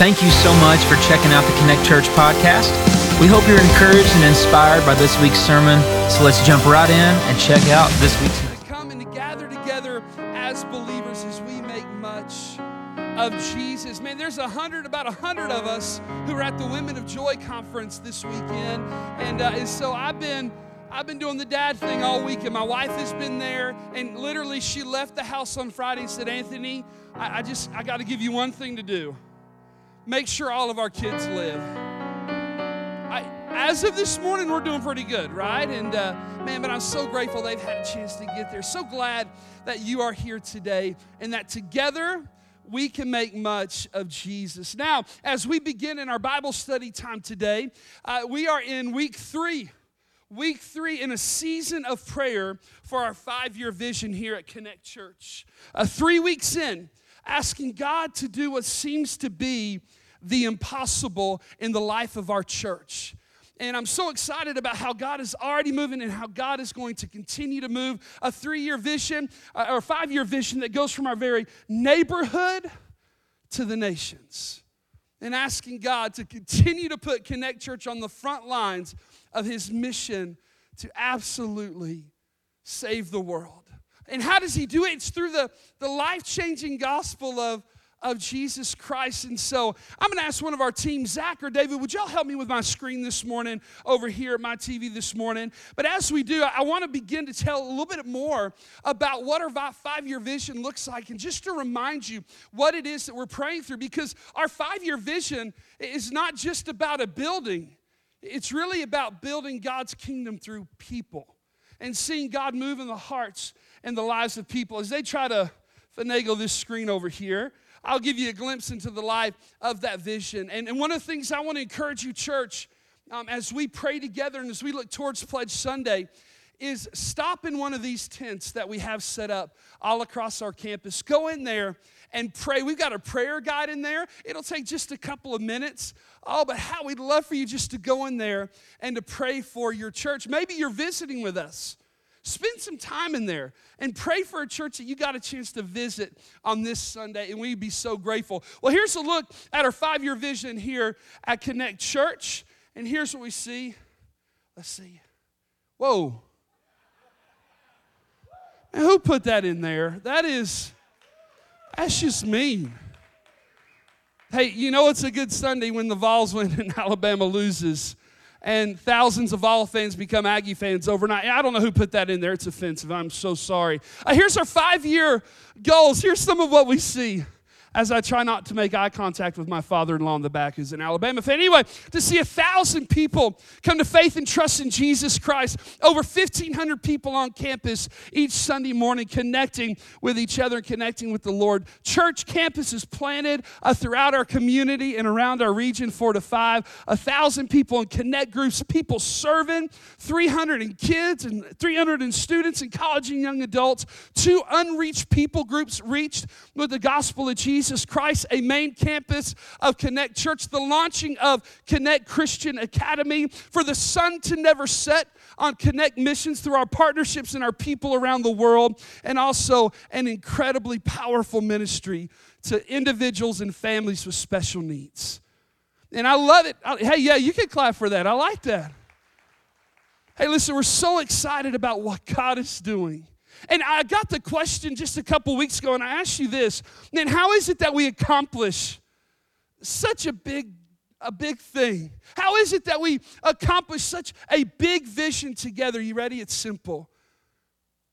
Thank you so much for checking out the Connect Church podcast. We hope you're encouraged and inspired by this week's sermon. So let's jump right in and check out this week's. come and to gather together as believers as we make much of Jesus. Man, there's a hundred, about a hundred of us who are at the Women of Joy conference this weekend, and, uh, and so I've been. I've been doing the dad thing all week, and my wife has been there. And literally, she left the house on Friday and said, "Anthony, I, I just I got to give you one thing to do. Make sure all of our kids live." I, as of this morning, we're doing pretty good, right? And uh, man, but I'm so grateful they've had a chance to get there. So glad that you are here today and that together we can make much of Jesus. Now, as we begin in our Bible study time today, uh, we are in week three. Week three in a season of prayer for our five year vision here at Connect Church. Uh, three weeks in, asking God to do what seems to be the impossible in the life of our church. And I'm so excited about how God is already moving and how God is going to continue to move a three year vision uh, or five year vision that goes from our very neighborhood to the nations. And asking God to continue to put Connect Church on the front lines of his mission to absolutely save the world. And how does he do it? It's through the, the life changing gospel of, of Jesus Christ. And so I'm going to ask one of our team, Zach or David, would y'all help me with my screen this morning over here at my TV this morning? But as we do, I want to begin to tell a little bit more about what our five year vision looks like and just to remind you what it is that we're praying through because our five year vision is not just about a building, it's really about building God's kingdom through people and seeing God move in the hearts and the lives of people. As they try to finagle this screen over here, I'll give you a glimpse into the life of that vision. And, and one of the things I want to encourage you, church, um, as we pray together and as we look towards Pledge Sunday, is stop in one of these tents that we have set up all across our campus. Go in there and pray. We've got a prayer guide in there. It'll take just a couple of minutes. Oh, but how we'd love for you just to go in there and to pray for your church. Maybe you're visiting with us. Spend some time in there and pray for a church that you got a chance to visit on this Sunday, and we'd be so grateful. Well, here's a look at our five year vision here at Connect Church, and here's what we see. Let's see. Whoa. And who put that in there? That is, that's just mean. Hey, you know it's a good Sunday when the Vols win and Alabama loses and thousands of Vol fans become Aggie fans overnight. I don't know who put that in there. It's offensive. I'm so sorry. Uh, here's our five year goals. Here's some of what we see as I try not to make eye contact with my father in law in the back, who's an Alabama. Anyway, to see a thousand people come to faith and trust in Jesus Christ, over 1,500 people on campus each Sunday morning connecting with each other and connecting with the Lord. Church campuses planted uh, throughout our community and around our region, four to five, a thousand people in connect groups, people serving, 300 in kids and 300 in students and college and young adults, two unreached people groups reached with the gospel of Jesus. Jesus Christ, a main campus of Connect Church, the launching of Connect Christian Academy, for the sun to never set on Connect missions through our partnerships and our people around the world, and also an incredibly powerful ministry to individuals and families with special needs. And I love it. Hey, yeah, you can clap for that. I like that. Hey, listen, we're so excited about what God is doing. And I got the question just a couple weeks ago, and I asked you this. Then how is it that we accomplish such a big a big thing? How is it that we accomplish such a big vision together? You ready? It's simple.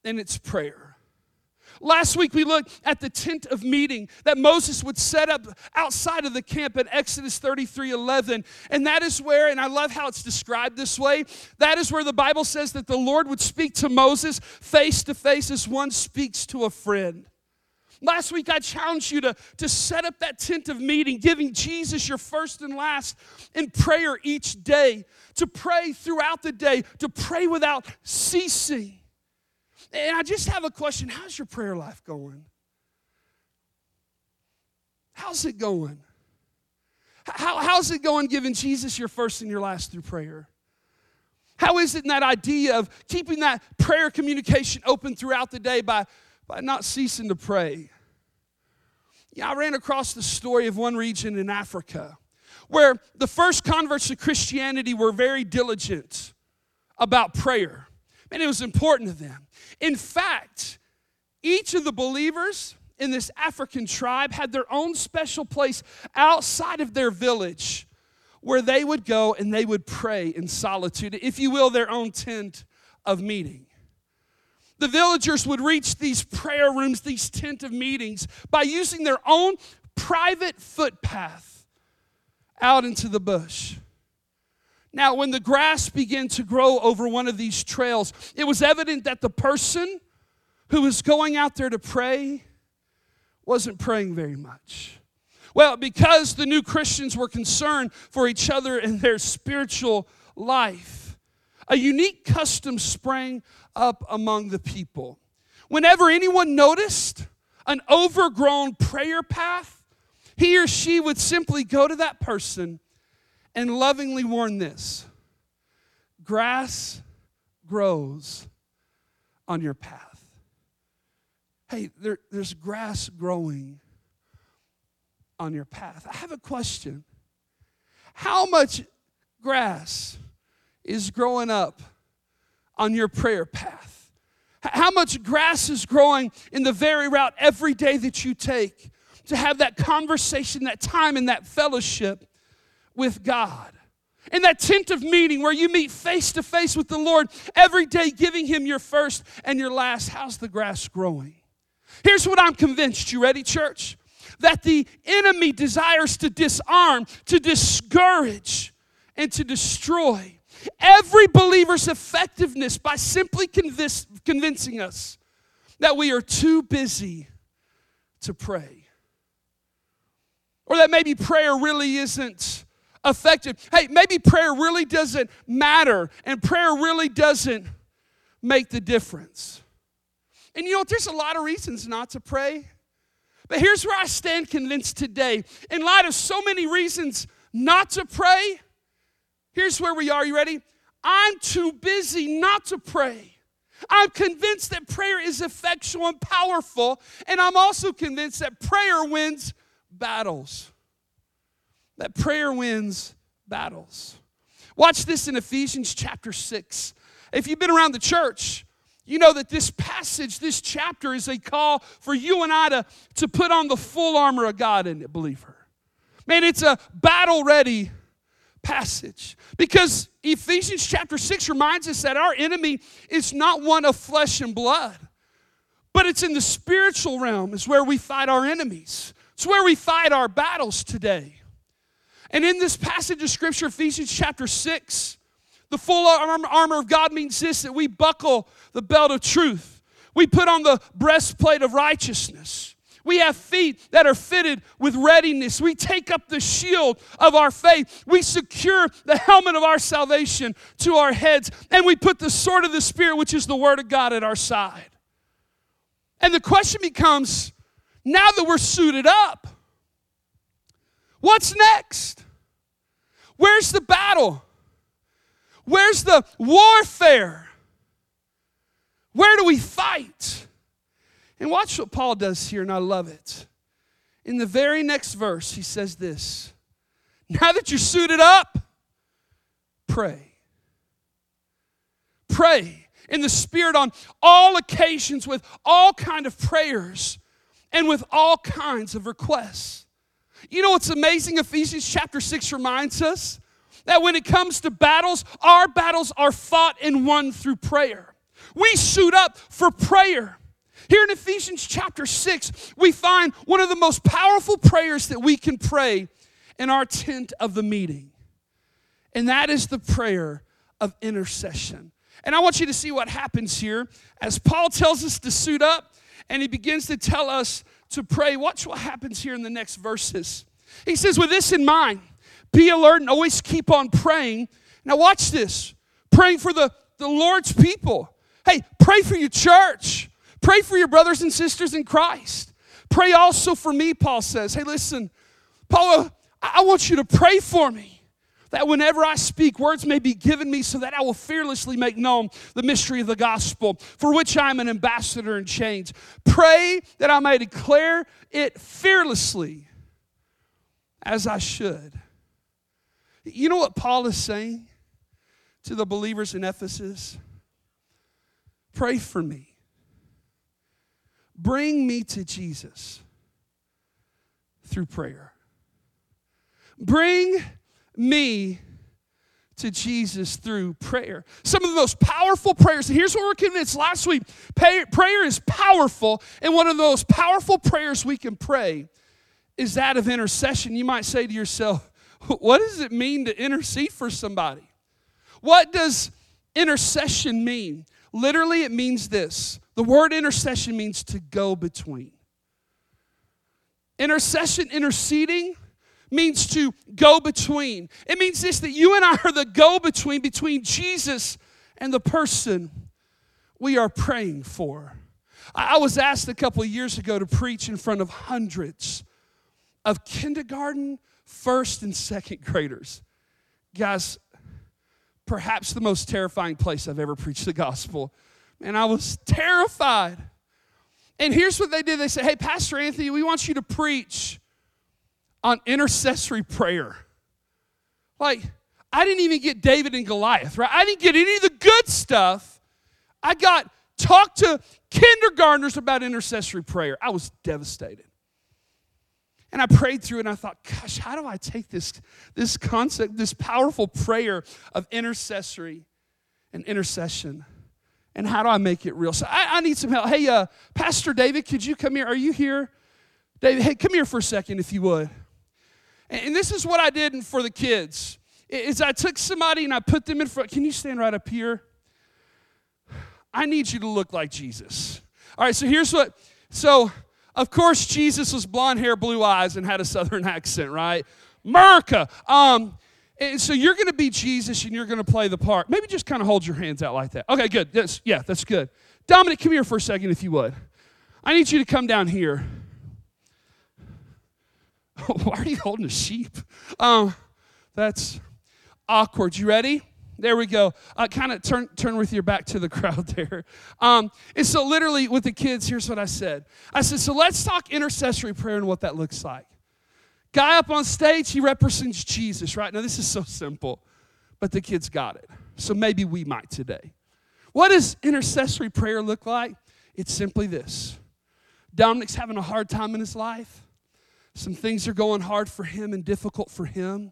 And it's prayer. Last week we looked at the tent of meeting that Moses would set up outside of the camp in Exodus 33 11. And that is where, and I love how it's described this way, that is where the Bible says that the Lord would speak to Moses face to face as one speaks to a friend. Last week, I challenged you to, to set up that tent of meeting, giving Jesus your first and last in prayer each day, to pray throughout the day, to pray without ceasing. And I just have a question How's your prayer life going? How's it going? How, how's it going giving Jesus your first and your last through prayer? How is it in that idea of keeping that prayer communication open throughout the day by, by not ceasing to pray? Yeah, I ran across the story of one region in Africa where the first converts to Christianity were very diligent about prayer. And it was important to them. In fact, each of the believers in this African tribe had their own special place outside of their village where they would go and they would pray in solitude, if you will, their own tent of meeting. The villagers would reach these prayer rooms, these tent of meetings, by using their own private footpath out into the bush. Now, when the grass began to grow over one of these trails, it was evident that the person who was going out there to pray wasn't praying very much. Well, because the new Christians were concerned for each other and their spiritual life, a unique custom sprang up among the people. Whenever anyone noticed an overgrown prayer path, he or she would simply go to that person and lovingly warn this grass grows on your path. Hey, there, there's grass growing on your path. I have a question. How much grass is growing up on your prayer path? How much grass is growing in the very route every day that you take to have that conversation, that time, and that fellowship with God? In that tent of meeting where you meet face to face with the Lord every day, giving Him your first and your last, how's the grass growing? Here's what I'm convinced. You ready, church? That the enemy desires to disarm, to discourage, and to destroy every believer's effectiveness by simply convincing us that we are too busy to pray. Or that maybe prayer really isn't effective. Hey, maybe prayer really doesn't matter and prayer really doesn't make the difference. And you know, there's a lot of reasons not to pray. But here's where I stand convinced today. In light of so many reasons not to pray, Here's where we are. You ready? I'm too busy not to pray. I'm convinced that prayer is effectual and powerful, and I'm also convinced that prayer wins battles. That prayer wins battles. Watch this in Ephesians chapter 6. If you've been around the church, you know that this passage, this chapter, is a call for you and I to, to put on the full armor of God in it, believer. Man, it's a battle ready passage. Because Ephesians chapter 6 reminds us that our enemy is not one of flesh and blood, but it's in the spiritual realm, is where we fight our enemies. It's where we fight our battles today. And in this passage of Scripture, Ephesians chapter 6, the full armor of God means this that we buckle the belt of truth, we put on the breastplate of righteousness. We have feet that are fitted with readiness. We take up the shield of our faith. We secure the helmet of our salvation to our heads. And we put the sword of the Spirit, which is the Word of God, at our side. And the question becomes now that we're suited up, what's next? Where's the battle? Where's the warfare? Where do we fight? And watch what Paul does here, and I love it. In the very next verse, he says this Now that you're suited up, pray. Pray in the Spirit on all occasions with all kind of prayers and with all kinds of requests. You know what's amazing? Ephesians chapter 6 reminds us that when it comes to battles, our battles are fought and won through prayer. We suit up for prayer. Here in Ephesians chapter 6, we find one of the most powerful prayers that we can pray in our tent of the meeting. And that is the prayer of intercession. And I want you to see what happens here as Paul tells us to suit up and he begins to tell us to pray. Watch what happens here in the next verses. He says, With this in mind, be alert and always keep on praying. Now, watch this praying for the, the Lord's people. Hey, pray for your church. Pray for your brothers and sisters in Christ. Pray also for me, Paul says. Hey, listen, Paul, I want you to pray for me that whenever I speak, words may be given me so that I will fearlessly make known the mystery of the gospel, for which I am an ambassador in chains. Pray that I may declare it fearlessly as I should. You know what Paul is saying to the believers in Ephesus? Pray for me. Bring me to Jesus through prayer. Bring me to Jesus through prayer. Some of the most powerful prayers, here's what we're convinced last week prayer is powerful, and one of the most powerful prayers we can pray is that of intercession. You might say to yourself, What does it mean to intercede for somebody? What does intercession mean? Literally, it means this the word intercession means to go between. Intercession, interceding, means to go between. It means this that you and I are the go between between Jesus and the person we are praying for. I was asked a couple of years ago to preach in front of hundreds of kindergarten, first, and second graders. Guys, perhaps the most terrifying place I've ever preached the gospel. And I was terrified. And here's what they did they said, Hey, Pastor Anthony, we want you to preach on intercessory prayer. Like, I didn't even get David and Goliath, right? I didn't get any of the good stuff. I got talked to kindergartners about intercessory prayer. I was devastated. And I prayed through and I thought, gosh, how do I take this, this concept, this powerful prayer of intercessory and intercession? And how do I make it real? So I, I need some help. Hey, uh, Pastor David, could you come here? Are you here? David, hey, come here for a second if you would. And this is what I did for the kids. Is I took somebody and I put them in front. Can you stand right up here? I need you to look like Jesus. All right, so here's what. So, of course, Jesus was blonde hair, blue eyes, and had a southern accent, right? America. Um, and so you're going to be Jesus and you're going to play the part. Maybe just kind of hold your hands out like that. Okay, good. That's, yeah, that's good. Dominic, come here for a second if you would. I need you to come down here. Why are you holding a sheep? Um, that's awkward. You ready? There we go. Uh, kind of turn turn with your back to the crowd there. Um, and so, literally, with the kids, here's what I said. I said, so let's talk intercessory prayer and what that looks like. Guy up on stage, he represents Jesus, right? Now, this is so simple, but the kids got it. So maybe we might today. What does intercessory prayer look like? It's simply this Dominic's having a hard time in his life. Some things are going hard for him and difficult for him.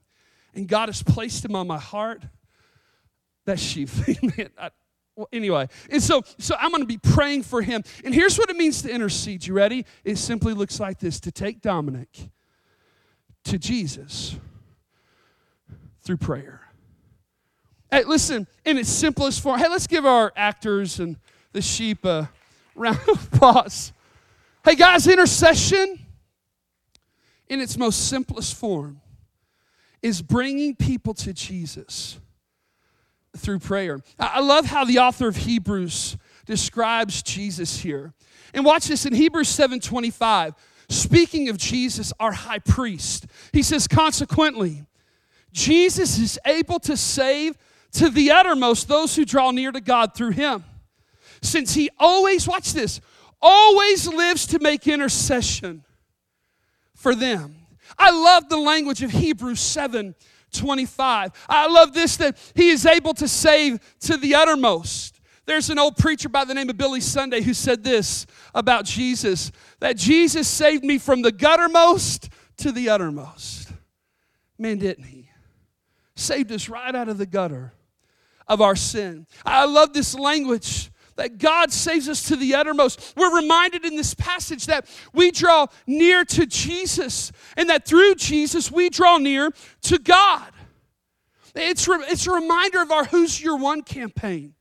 And God has placed him on my heart. That sheep thing, man. I, well, anyway, and so so I'm going to be praying for him. And here's what it means to intercede. You ready? It simply looks like this: to take Dominic to Jesus through prayer. Hey, listen, in its simplest form. Hey, let's give our actors and the sheep a round of applause. Hey, guys, intercession in its most simplest form, is bringing people to Jesus through prayer. I love how the author of Hebrews describes Jesus here. And watch this in Hebrews 7:25, speaking of Jesus our high priest. He says consequently, Jesus is able to save to the uttermost those who draw near to God through him. Since he always watch this, always lives to make intercession for them. I love the language of Hebrews 7 25. I love this that he is able to save to the uttermost. There's an old preacher by the name of Billy Sunday who said this about Jesus that Jesus saved me from the guttermost to the uttermost. Man, didn't he? Saved us right out of the gutter of our sin. I love this language that God saves us to the uttermost. We're reminded in this passage that we draw near to Jesus and that through Jesus we draw near to God. It's, it's a reminder of our Who's Your One campaign.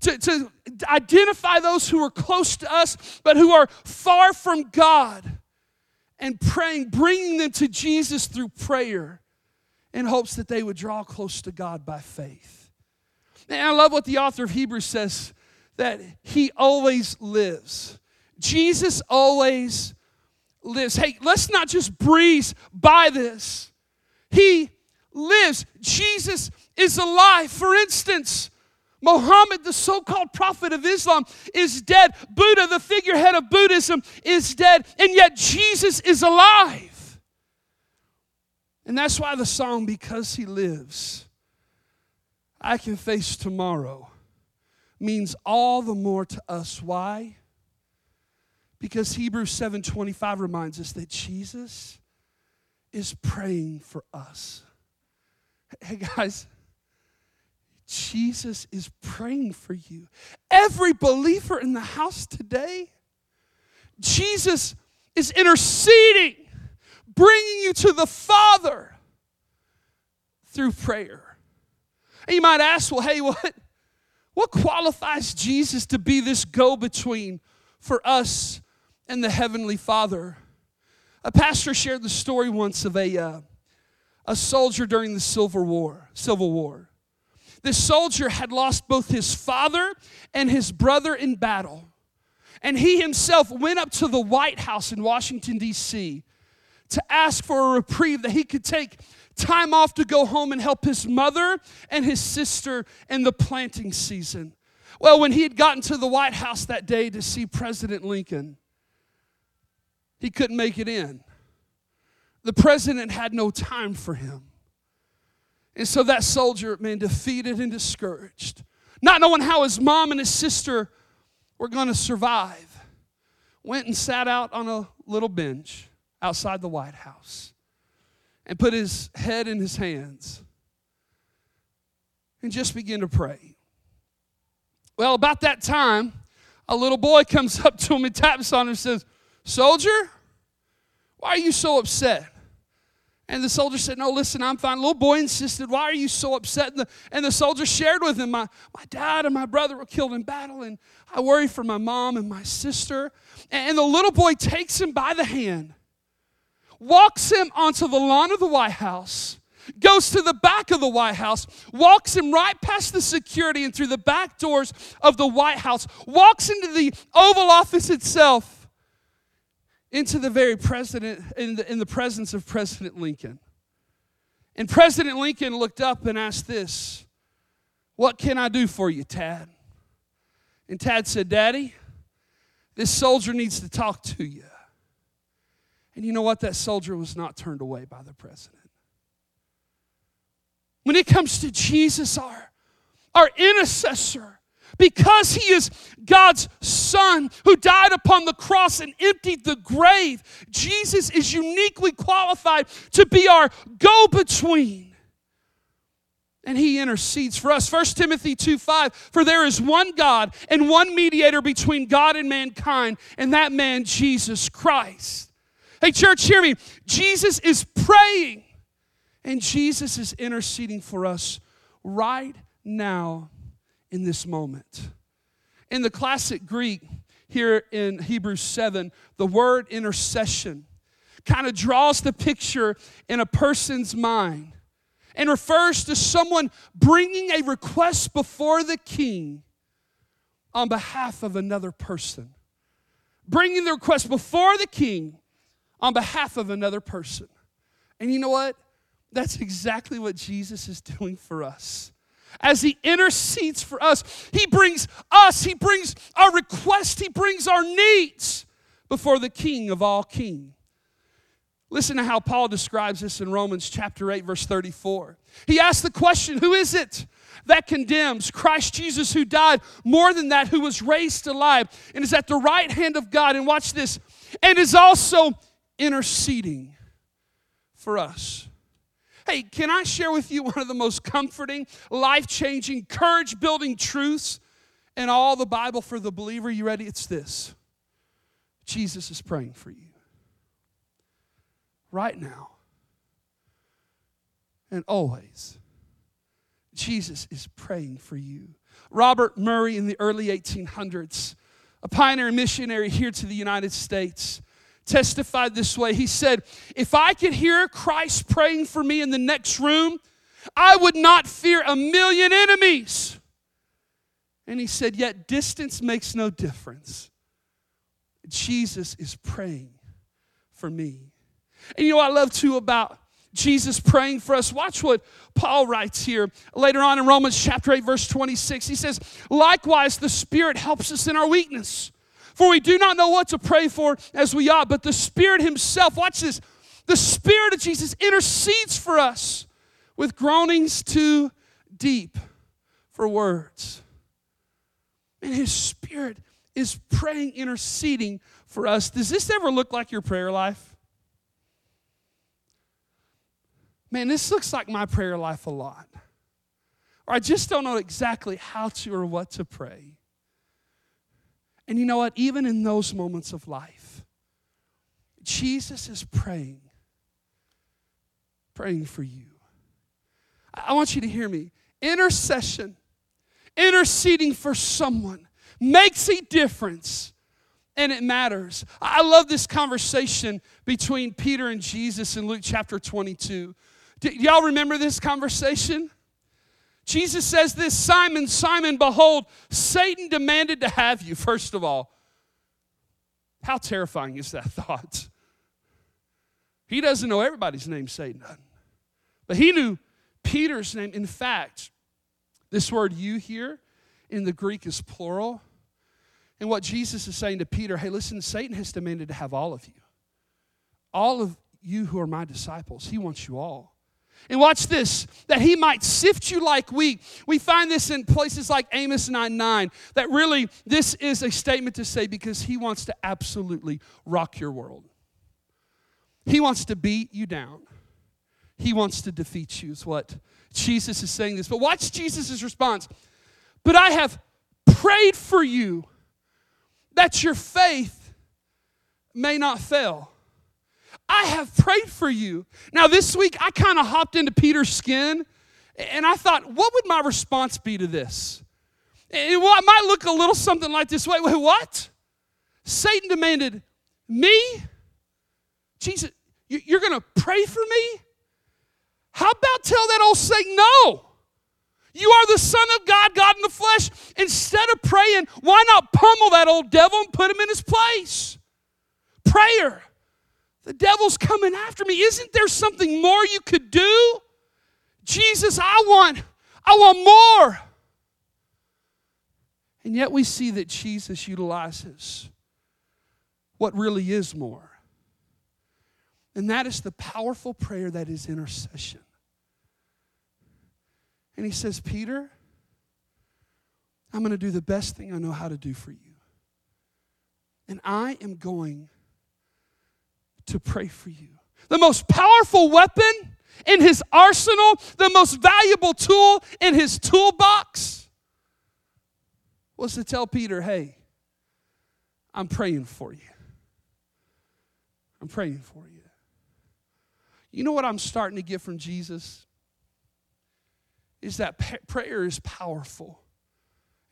To, to identify those who are close to us but who are far from God and praying, bringing them to Jesus through prayer in hopes that they would draw close to God by faith. And I love what the author of Hebrews says that he always lives. Jesus always lives. Hey, let's not just breeze by this. He lives. Jesus is alive. For instance, Muhammad, the so called prophet of Islam, is dead. Buddha, the figurehead of Buddhism, is dead. And yet Jesus is alive. And that's why the song, Because He Lives, I Can Face Tomorrow, means all the more to us. Why? Because Hebrews 7:25 reminds us that Jesus is praying for us. Hey guys, Jesus is praying for you. Every believer in the house today, Jesus is interceding, bringing you to the Father through prayer. And you might ask, well, hey, what, what qualifies Jesus to be this go between for us and the Heavenly Father? A pastor shared the story once of a, uh, a soldier during the Civil War. Civil War. This soldier had lost both his father and his brother in battle. And he himself went up to the White House in Washington, D.C. to ask for a reprieve that he could take time off to go home and help his mother and his sister in the planting season. Well, when he had gotten to the White House that day to see President Lincoln, he couldn't make it in. The president had no time for him. And so that soldier, man, defeated and discouraged, not knowing how his mom and his sister were going to survive, went and sat out on a little bench outside the White House and put his head in his hands and just began to pray. Well, about that time, a little boy comes up to him and taps on him and says, Soldier, why are you so upset? And the soldier said, No, listen, I'm fine. The little boy insisted, Why are you so upset? And the, and the soldier shared with him, my, my dad and my brother were killed in battle, and I worry for my mom and my sister. And, and the little boy takes him by the hand, walks him onto the lawn of the White House, goes to the back of the White House, walks him right past the security and through the back doors of the White House, walks into the Oval Office itself into the very president, in the, in the presence of President Lincoln. And President Lincoln looked up and asked this What can I do for you, Tad? And Tad said, Daddy, this soldier needs to talk to you. And you know what? That soldier was not turned away by the president. When it comes to Jesus, our, our intercessor, because he is God's son who died upon the cross and emptied the grave, Jesus is uniquely qualified to be our go between. And he intercedes for us. 1 Timothy 2 5, for there is one God and one mediator between God and mankind, and that man, Jesus Christ. Hey, church, hear me. Jesus is praying, and Jesus is interceding for us right now in this moment. In the classic Greek, here in Hebrews 7, the word intercession kind of draws the picture in a person's mind and refers to someone bringing a request before the king on behalf of another person. Bringing the request before the king on behalf of another person. And you know what? That's exactly what Jesus is doing for us as He intercedes for us. He brings us, He brings our request, He brings our needs before the King of all kings. Listen to how Paul describes this in Romans chapter 8, verse 34. He asks the question Who is it that condemns? Christ Jesus, who died, more than that, who was raised alive, and is at the right hand of God. And watch this, and is also interceding for us. Hey, can I share with you one of the most comforting, life changing, courage building truths in all the Bible for the believer? You ready? It's this Jesus is praying for you right now and always. Jesus is praying for you. Robert Murray in the early 1800s, a pioneer missionary here to the United States, testified this way. He said, If I could hear Christ praying for me in the next room, I would not fear a million enemies. And he said, Yet distance makes no difference. Jesus is praying for me. And you know I love too about Jesus praying for us. Watch what Paul writes here later on in Romans chapter 8, verse 26. He says, Likewise, the Spirit helps us in our weakness. For we do not know what to pray for as we ought, but the Spirit Himself, watch this, the Spirit of Jesus intercedes for us with groanings too deep for words. And His Spirit is praying, interceding for us. Does this ever look like your prayer life? Man, this looks like my prayer life a lot. Or I just don't know exactly how to or what to pray. And you know what? Even in those moments of life, Jesus is praying, praying for you. I want you to hear me. Intercession, interceding for someone, makes a difference and it matters. I love this conversation between Peter and Jesus in Luke chapter 22. Do y'all remember this conversation? Jesus says this Simon, Simon, behold, Satan demanded to have you, first of all. How terrifying is that thought? He doesn't know everybody's name, Satan. But he knew Peter's name. In fact, this word you here in the Greek is plural. And what Jesus is saying to Peter, hey, listen, Satan has demanded to have all of you. All of you who are my disciples, he wants you all. And watch this, that he might sift you like wheat. We find this in places like Amos 9 9, that really this is a statement to say because he wants to absolutely rock your world. He wants to beat you down. He wants to defeat you, is what Jesus is saying this. But watch Jesus' response. But I have prayed for you that your faith may not fail. I have prayed for you. Now, this week, I kind of hopped into Peter's skin and I thought, what would my response be to this? It might look a little something like this. Wait, wait, what? Satan demanded me? Jesus, you're going to pray for me? How about tell that old Satan no? You are the Son of God, God in the flesh. Instead of praying, why not pummel that old devil and put him in his place? Prayer. The devil's coming after me. Isn't there something more you could do? Jesus, I want, I want more. And yet we see that Jesus utilizes what really is more. And that is the powerful prayer that is intercession. And he says, Peter, I'm going to do the best thing I know how to do for you. And I am going to pray for you. The most powerful weapon in his arsenal, the most valuable tool in his toolbox was to tell Peter, hey, I'm praying for you. I'm praying for you. You know what I'm starting to get from Jesus? Is that prayer is powerful.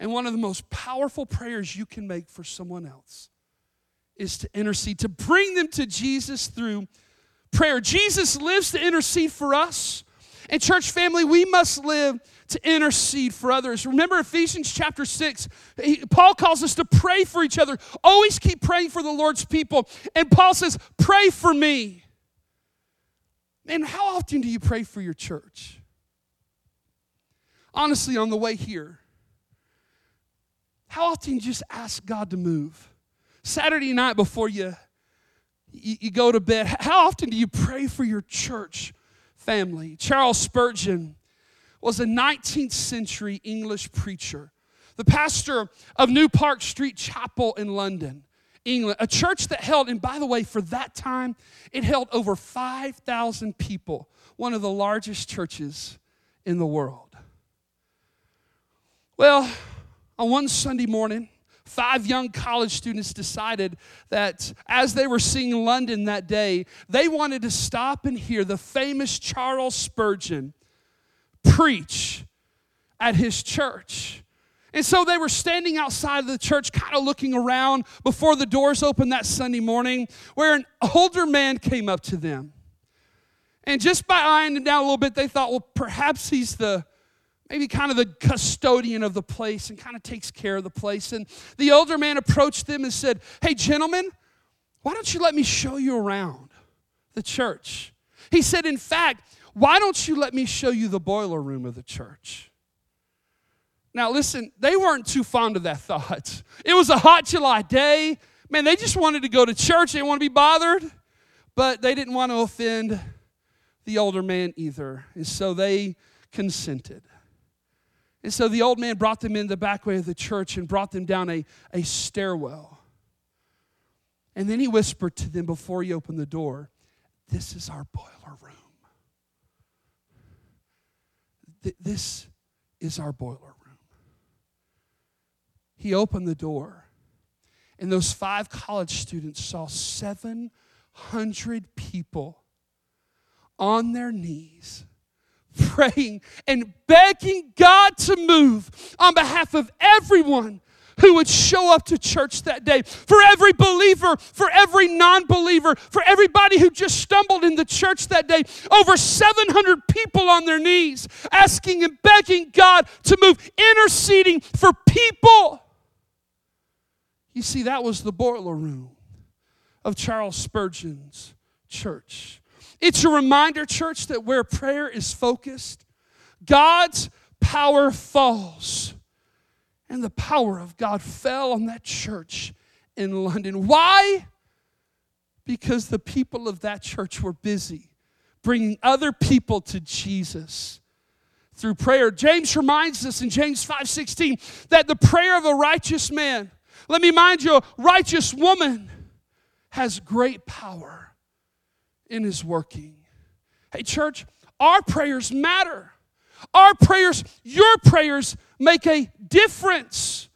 And one of the most powerful prayers you can make for someone else is to intercede, to bring them to Jesus through prayer. Jesus lives to intercede for us. And, church family, we must live to intercede for others. Remember Ephesians chapter 6, he, Paul calls us to pray for each other. Always keep praying for the Lord's people. And Paul says, Pray for me. And how often do you pray for your church? Honestly, on the way here, how often do you just ask God to move? Saturday night before you, you, you go to bed, how often do you pray for your church family? Charles Spurgeon was a 19th century English preacher, the pastor of New Park Street Chapel in London. England, a church that held, and by the way, for that time, it held over 5,000 people, one of the largest churches in the world. Well, on one Sunday morning, five young college students decided that as they were seeing London that day, they wanted to stop and hear the famous Charles Spurgeon preach at his church. And so they were standing outside of the church, kind of looking around before the doors opened that Sunday morning, where an older man came up to them. And just by eyeing him down a little bit, they thought, well, perhaps he's the maybe kind of the custodian of the place and kind of takes care of the place. And the older man approached them and said, Hey, gentlemen, why don't you let me show you around the church? He said, In fact, why don't you let me show you the boiler room of the church? Now, listen, they weren't too fond of that thought. It was a hot July day. Man, they just wanted to go to church. They didn't want to be bothered, but they didn't want to offend the older man either. And so they consented. And so the old man brought them in the back way of the church and brought them down a, a stairwell. And then he whispered to them before he opened the door, This is our boiler room. Th- this is our boiler room he opened the door, and those five college students saw 700 people on their knees praying and begging God to move on behalf of everyone who would show up to church that day. For every believer, for every non believer, for everybody who just stumbled in the church that day. Over 700 people on their knees asking and begging God to move, interceding for people. You see, that was the boiler room of Charles Spurgeon's church. It's a reminder, church, that where prayer is focused, God's power falls. And the power of God fell on that church in London. Why? Because the people of that church were busy bringing other people to Jesus through prayer. James reminds us in James 5:16 that the prayer of a righteous man let me mind you, a righteous woman has great power in his working. Hey, church, our prayers matter. Our prayers, your prayers, make a difference.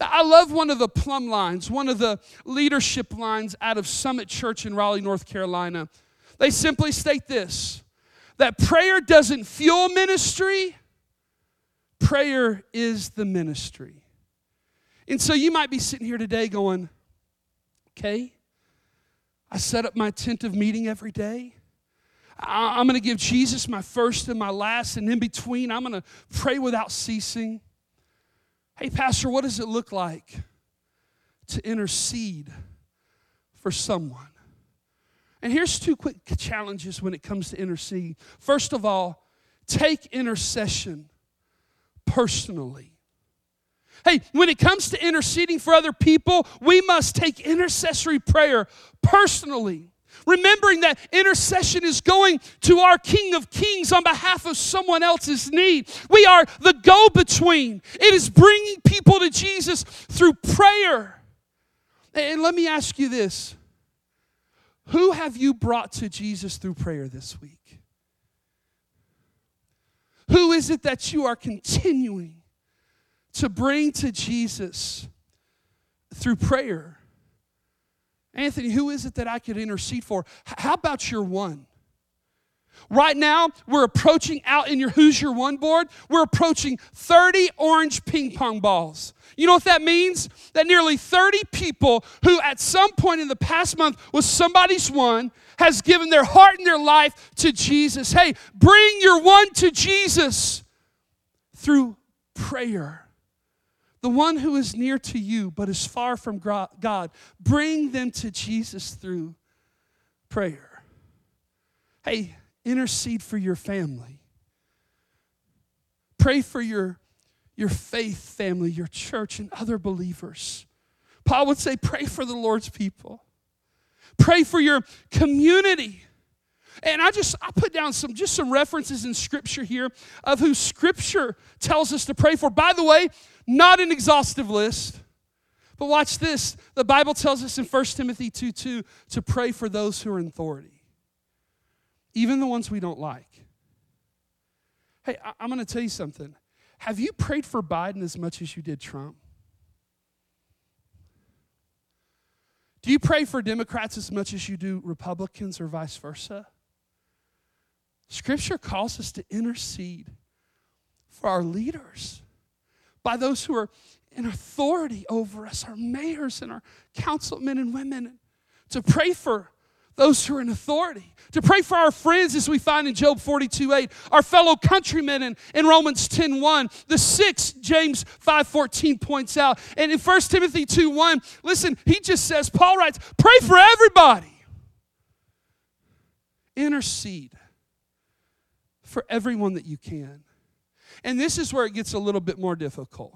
I love one of the plumb lines, one of the leadership lines out of Summit Church in Raleigh, North Carolina. They simply state this that prayer doesn't fuel ministry, prayer is the ministry. And so you might be sitting here today going, okay, I set up my tent of meeting every day. I'm going to give Jesus my first and my last, and in between, I'm going to pray without ceasing. Hey, Pastor, what does it look like to intercede for someone? And here's two quick challenges when it comes to intercede. First of all, take intercession personally. Hey, when it comes to interceding for other people, we must take intercessory prayer personally. Remembering that intercession is going to our King of Kings on behalf of someone else's need. We are the go between. It is bringing people to Jesus through prayer. And let me ask you this Who have you brought to Jesus through prayer this week? Who is it that you are continuing to bring to Jesus through prayer. Anthony, who is it that I could intercede for? How about your one? Right now, we're approaching out in your Who's Your One board, we're approaching 30 orange ping pong balls. You know what that means? That nearly 30 people who at some point in the past month was somebody's one has given their heart and their life to Jesus. Hey, bring your one to Jesus through prayer the one who is near to you but is far from God, bring them to Jesus through prayer. Hey, intercede for your family. Pray for your, your faith family, your church, and other believers. Paul would say, pray for the Lord's people. Pray for your community. And I just I put down some just some references in scripture here of who scripture tells us to pray for. By the way, not an exhaustive list. But watch this. The Bible tells us in 1 Timothy 2 2 to pray for those who are in authority, even the ones we don't like. Hey, I'm going to tell you something. Have you prayed for Biden as much as you did Trump? Do you pray for Democrats as much as you do Republicans or vice versa? Scripture calls us to intercede for our leaders by those who are in authority over us, our mayors and our councilmen and women, to pray for those who are in authority, to pray for our friends as we find in Job 42 8, our fellow countrymen in, in Romans 10 1, the six James 5 14 points out. And in 1 Timothy 2 1, listen, he just says, Paul writes, pray for everybody. intercede for everyone that you can. And this is where it gets a little bit more difficult.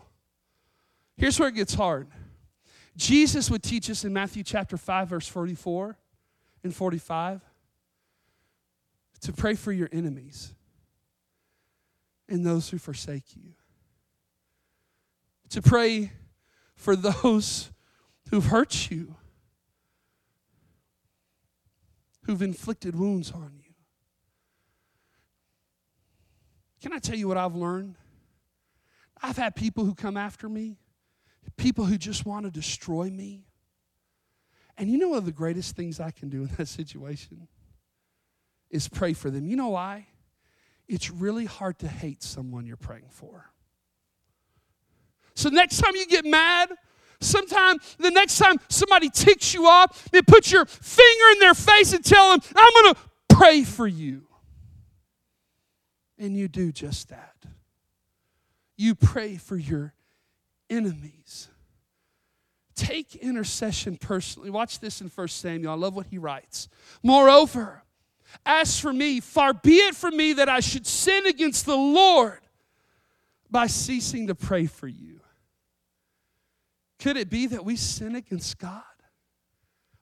Here's where it gets hard. Jesus would teach us in Matthew chapter 5, verse 44 and 45 to pray for your enemies and those who forsake you. To pray for those who've hurt you, who've inflicted wounds on you. Can I tell you what I've learned? I've had people who come after me, people who just want to destroy me. And you know one of the greatest things I can do in that situation is pray for them. You know why? It's really hard to hate someone you're praying for. So next time you get mad, sometime the next time somebody ticks you off, then put your finger in their face and tell them, I'm going to pray for you. And you do just that. You pray for your enemies. Take intercession personally. Watch this in 1 Samuel. I love what he writes. Moreover, as for me, far be it from me that I should sin against the Lord by ceasing to pray for you. Could it be that we sin against God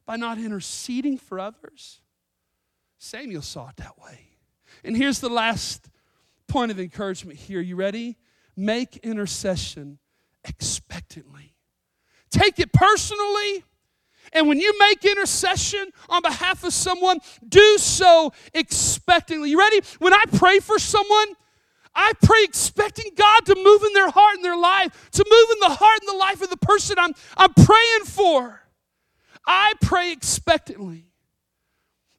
by not interceding for others? Samuel saw it that way. And here's the last point of encouragement here. You ready? Make intercession expectantly. Take it personally. And when you make intercession on behalf of someone, do so expectantly. You ready? When I pray for someone, I pray expecting God to move in their heart and their life, to move in the heart and the life of the person I'm, I'm praying for. I pray expectantly.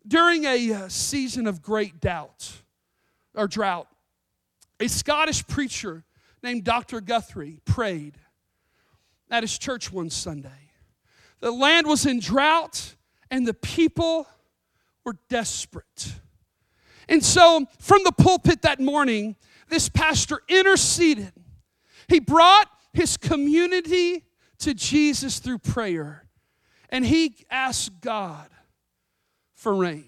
During a uh, season of great doubt or drought, a Scottish preacher named Dr. Guthrie prayed at his church one Sunday. The land was in drought and the people were desperate. And so, from the pulpit that morning, this pastor interceded. He brought his community to Jesus through prayer, and he asked God for rain.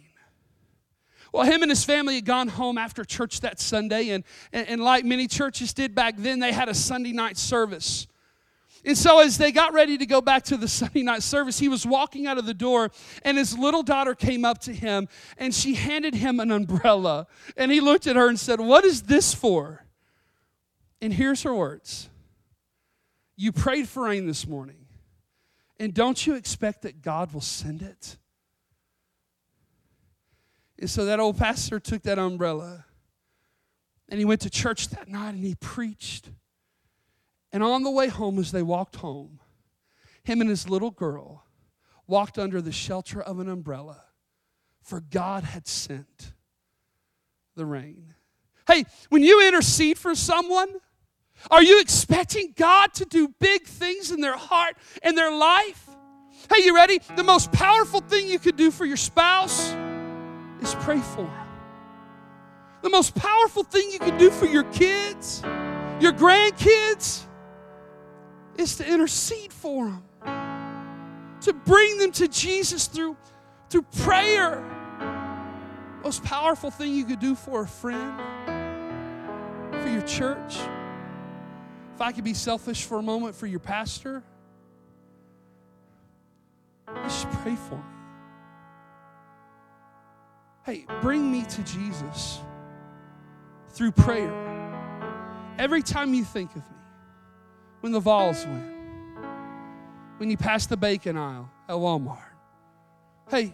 Well, him and his family had gone home after church that Sunday, and, and, and, like many churches did back then, they had a Sunday night service. And so, as they got ready to go back to the Sunday night service, he was walking out of the door, and his little daughter came up to him, and she handed him an umbrella. And he looked at her and said, What is this for? And here's her words You prayed for rain this morning, and don't you expect that God will send it? And so that old pastor took that umbrella and he went to church that night and he preached. And on the way home, as they walked home, him and his little girl walked under the shelter of an umbrella, for God had sent the rain. Hey, when you intercede for someone, are you expecting God to do big things in their heart and their life? Hey, you ready? The most powerful thing you could do for your spouse is pray for them. The most powerful thing you can do for your kids, your grandkids, is to intercede for them, to bring them to Jesus through, through prayer. Most powerful thing you could do for a friend, for your church. If I could be selfish for a moment for your pastor, just pray for me. Hey, bring me to Jesus through prayer. Every time you think of me, when the Vols win, when you pass the bacon aisle at Walmart, hey,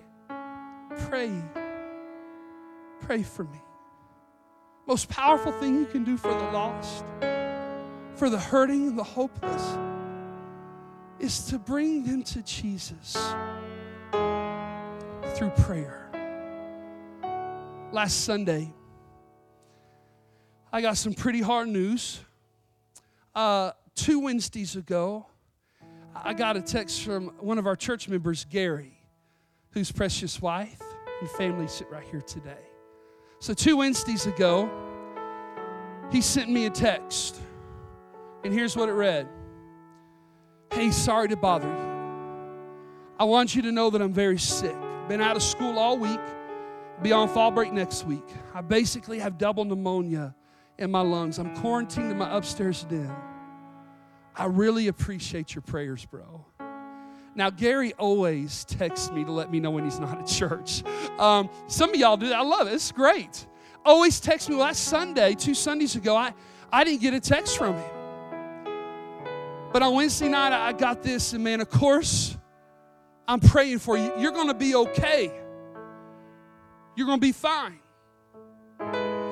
pray. Pray for me. Most powerful thing you can do for the lost, for the hurting and the hopeless, is to bring them to Jesus through prayer last Sunday, I got some pretty hard news. Uh, two Wednesdays ago, I got a text from one of our church members, Gary, whose precious wife and family sit right here today. So, two Wednesdays ago, he sent me a text, and here's what it read Hey, sorry to bother you. I want you to know that I'm very sick. Been out of school all week Be on fall break next week. I basically have double pneumonia in my lungs. I'm quarantined in my upstairs den. I really appreciate your prayers, bro. Now, Gary always texts me to let me know when he's not at church. Um, some of y'all do that. I love it. It's great. Always texts me. Last Sunday, two Sundays ago, I, I didn't get a text from him. But on Wednesday night, I got this, and man, of course, I'm praying for you. You're going to be okay. You're going to be fine.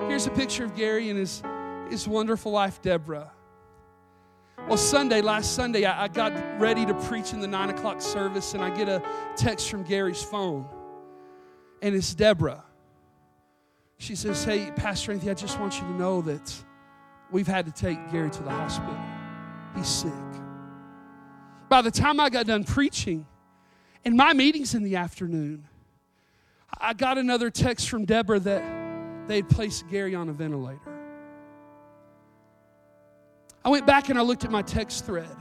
Here's a picture of Gary and his, his wonderful wife, Deborah. Well, Sunday, last Sunday, I, I got ready to preach in the nine o'clock service, and I get a text from Gary's phone, and it's Deborah. She says, Hey, Pastor Anthony, I just want you to know that we've had to take Gary to the hospital. He's sick. By the time I got done preaching, and my meetings in the afternoon, I got another text from Deborah that they had placed Gary on a ventilator. I went back and I looked at my text thread.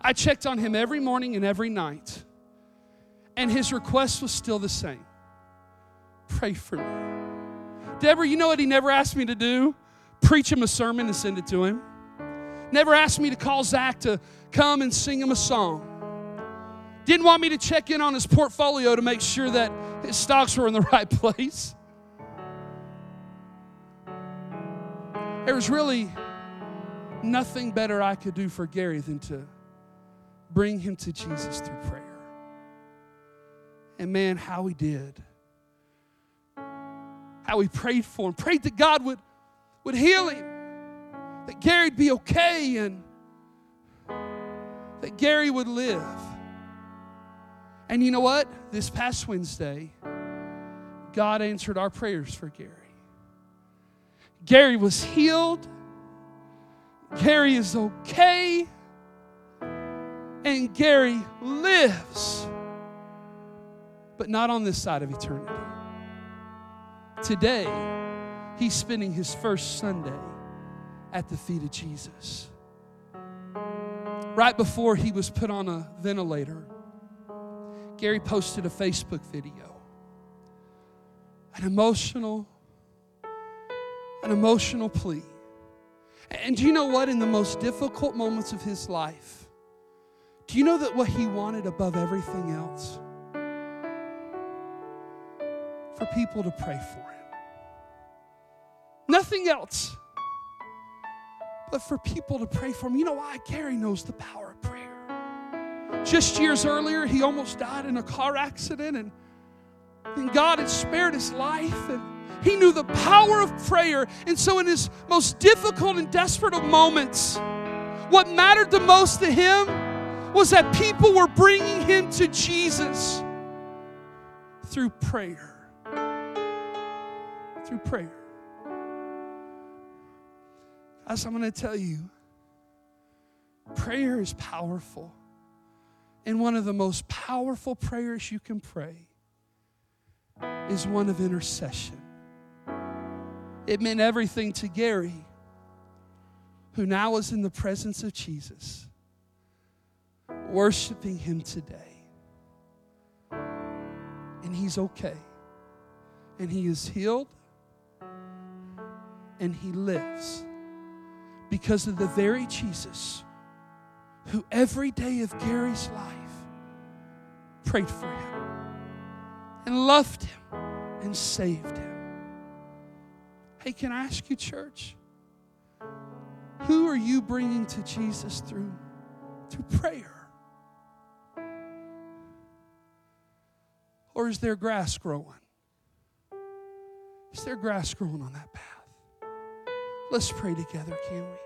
I checked on him every morning and every night, and his request was still the same pray for me. Deborah, you know what he never asked me to do? Preach him a sermon and send it to him. Never asked me to call Zach to come and sing him a song. Didn't want me to check in on his portfolio to make sure that his stocks were in the right place. There was really nothing better I could do for Gary than to bring him to Jesus through prayer. And man, how he did. How he prayed for him, prayed that God would, would heal him, that Gary'd be okay, and that Gary would live. And you know what? This past Wednesday, God answered our prayers for Gary. Gary was healed. Gary is okay. And Gary lives. But not on this side of eternity. Today, he's spending his first Sunday at the feet of Jesus. Right before he was put on a ventilator, Gary posted a Facebook video. An emotional, an emotional plea. And do you know what? In the most difficult moments of his life, do you know that what he wanted above everything else? For people to pray for him. Nothing else, but for people to pray for him. You know why? Gary knows the power. Just years earlier, he almost died in a car accident, and, and God had spared his life. And he knew the power of prayer. And so, in his most difficult and desperate of moments, what mattered the most to him was that people were bringing him to Jesus through prayer. Through prayer. As I'm going to tell you, prayer is powerful. And one of the most powerful prayers you can pray is one of intercession. It meant everything to Gary, who now is in the presence of Jesus, worshiping him today. And he's okay. And he is healed. And he lives because of the very Jesus who every day of Gary's life prayed for him and loved him and saved him. Hey, can I ask you, church? Who are you bringing to Jesus through, through prayer? Or is there grass growing? Is there grass growing on that path? Let's pray together, can we?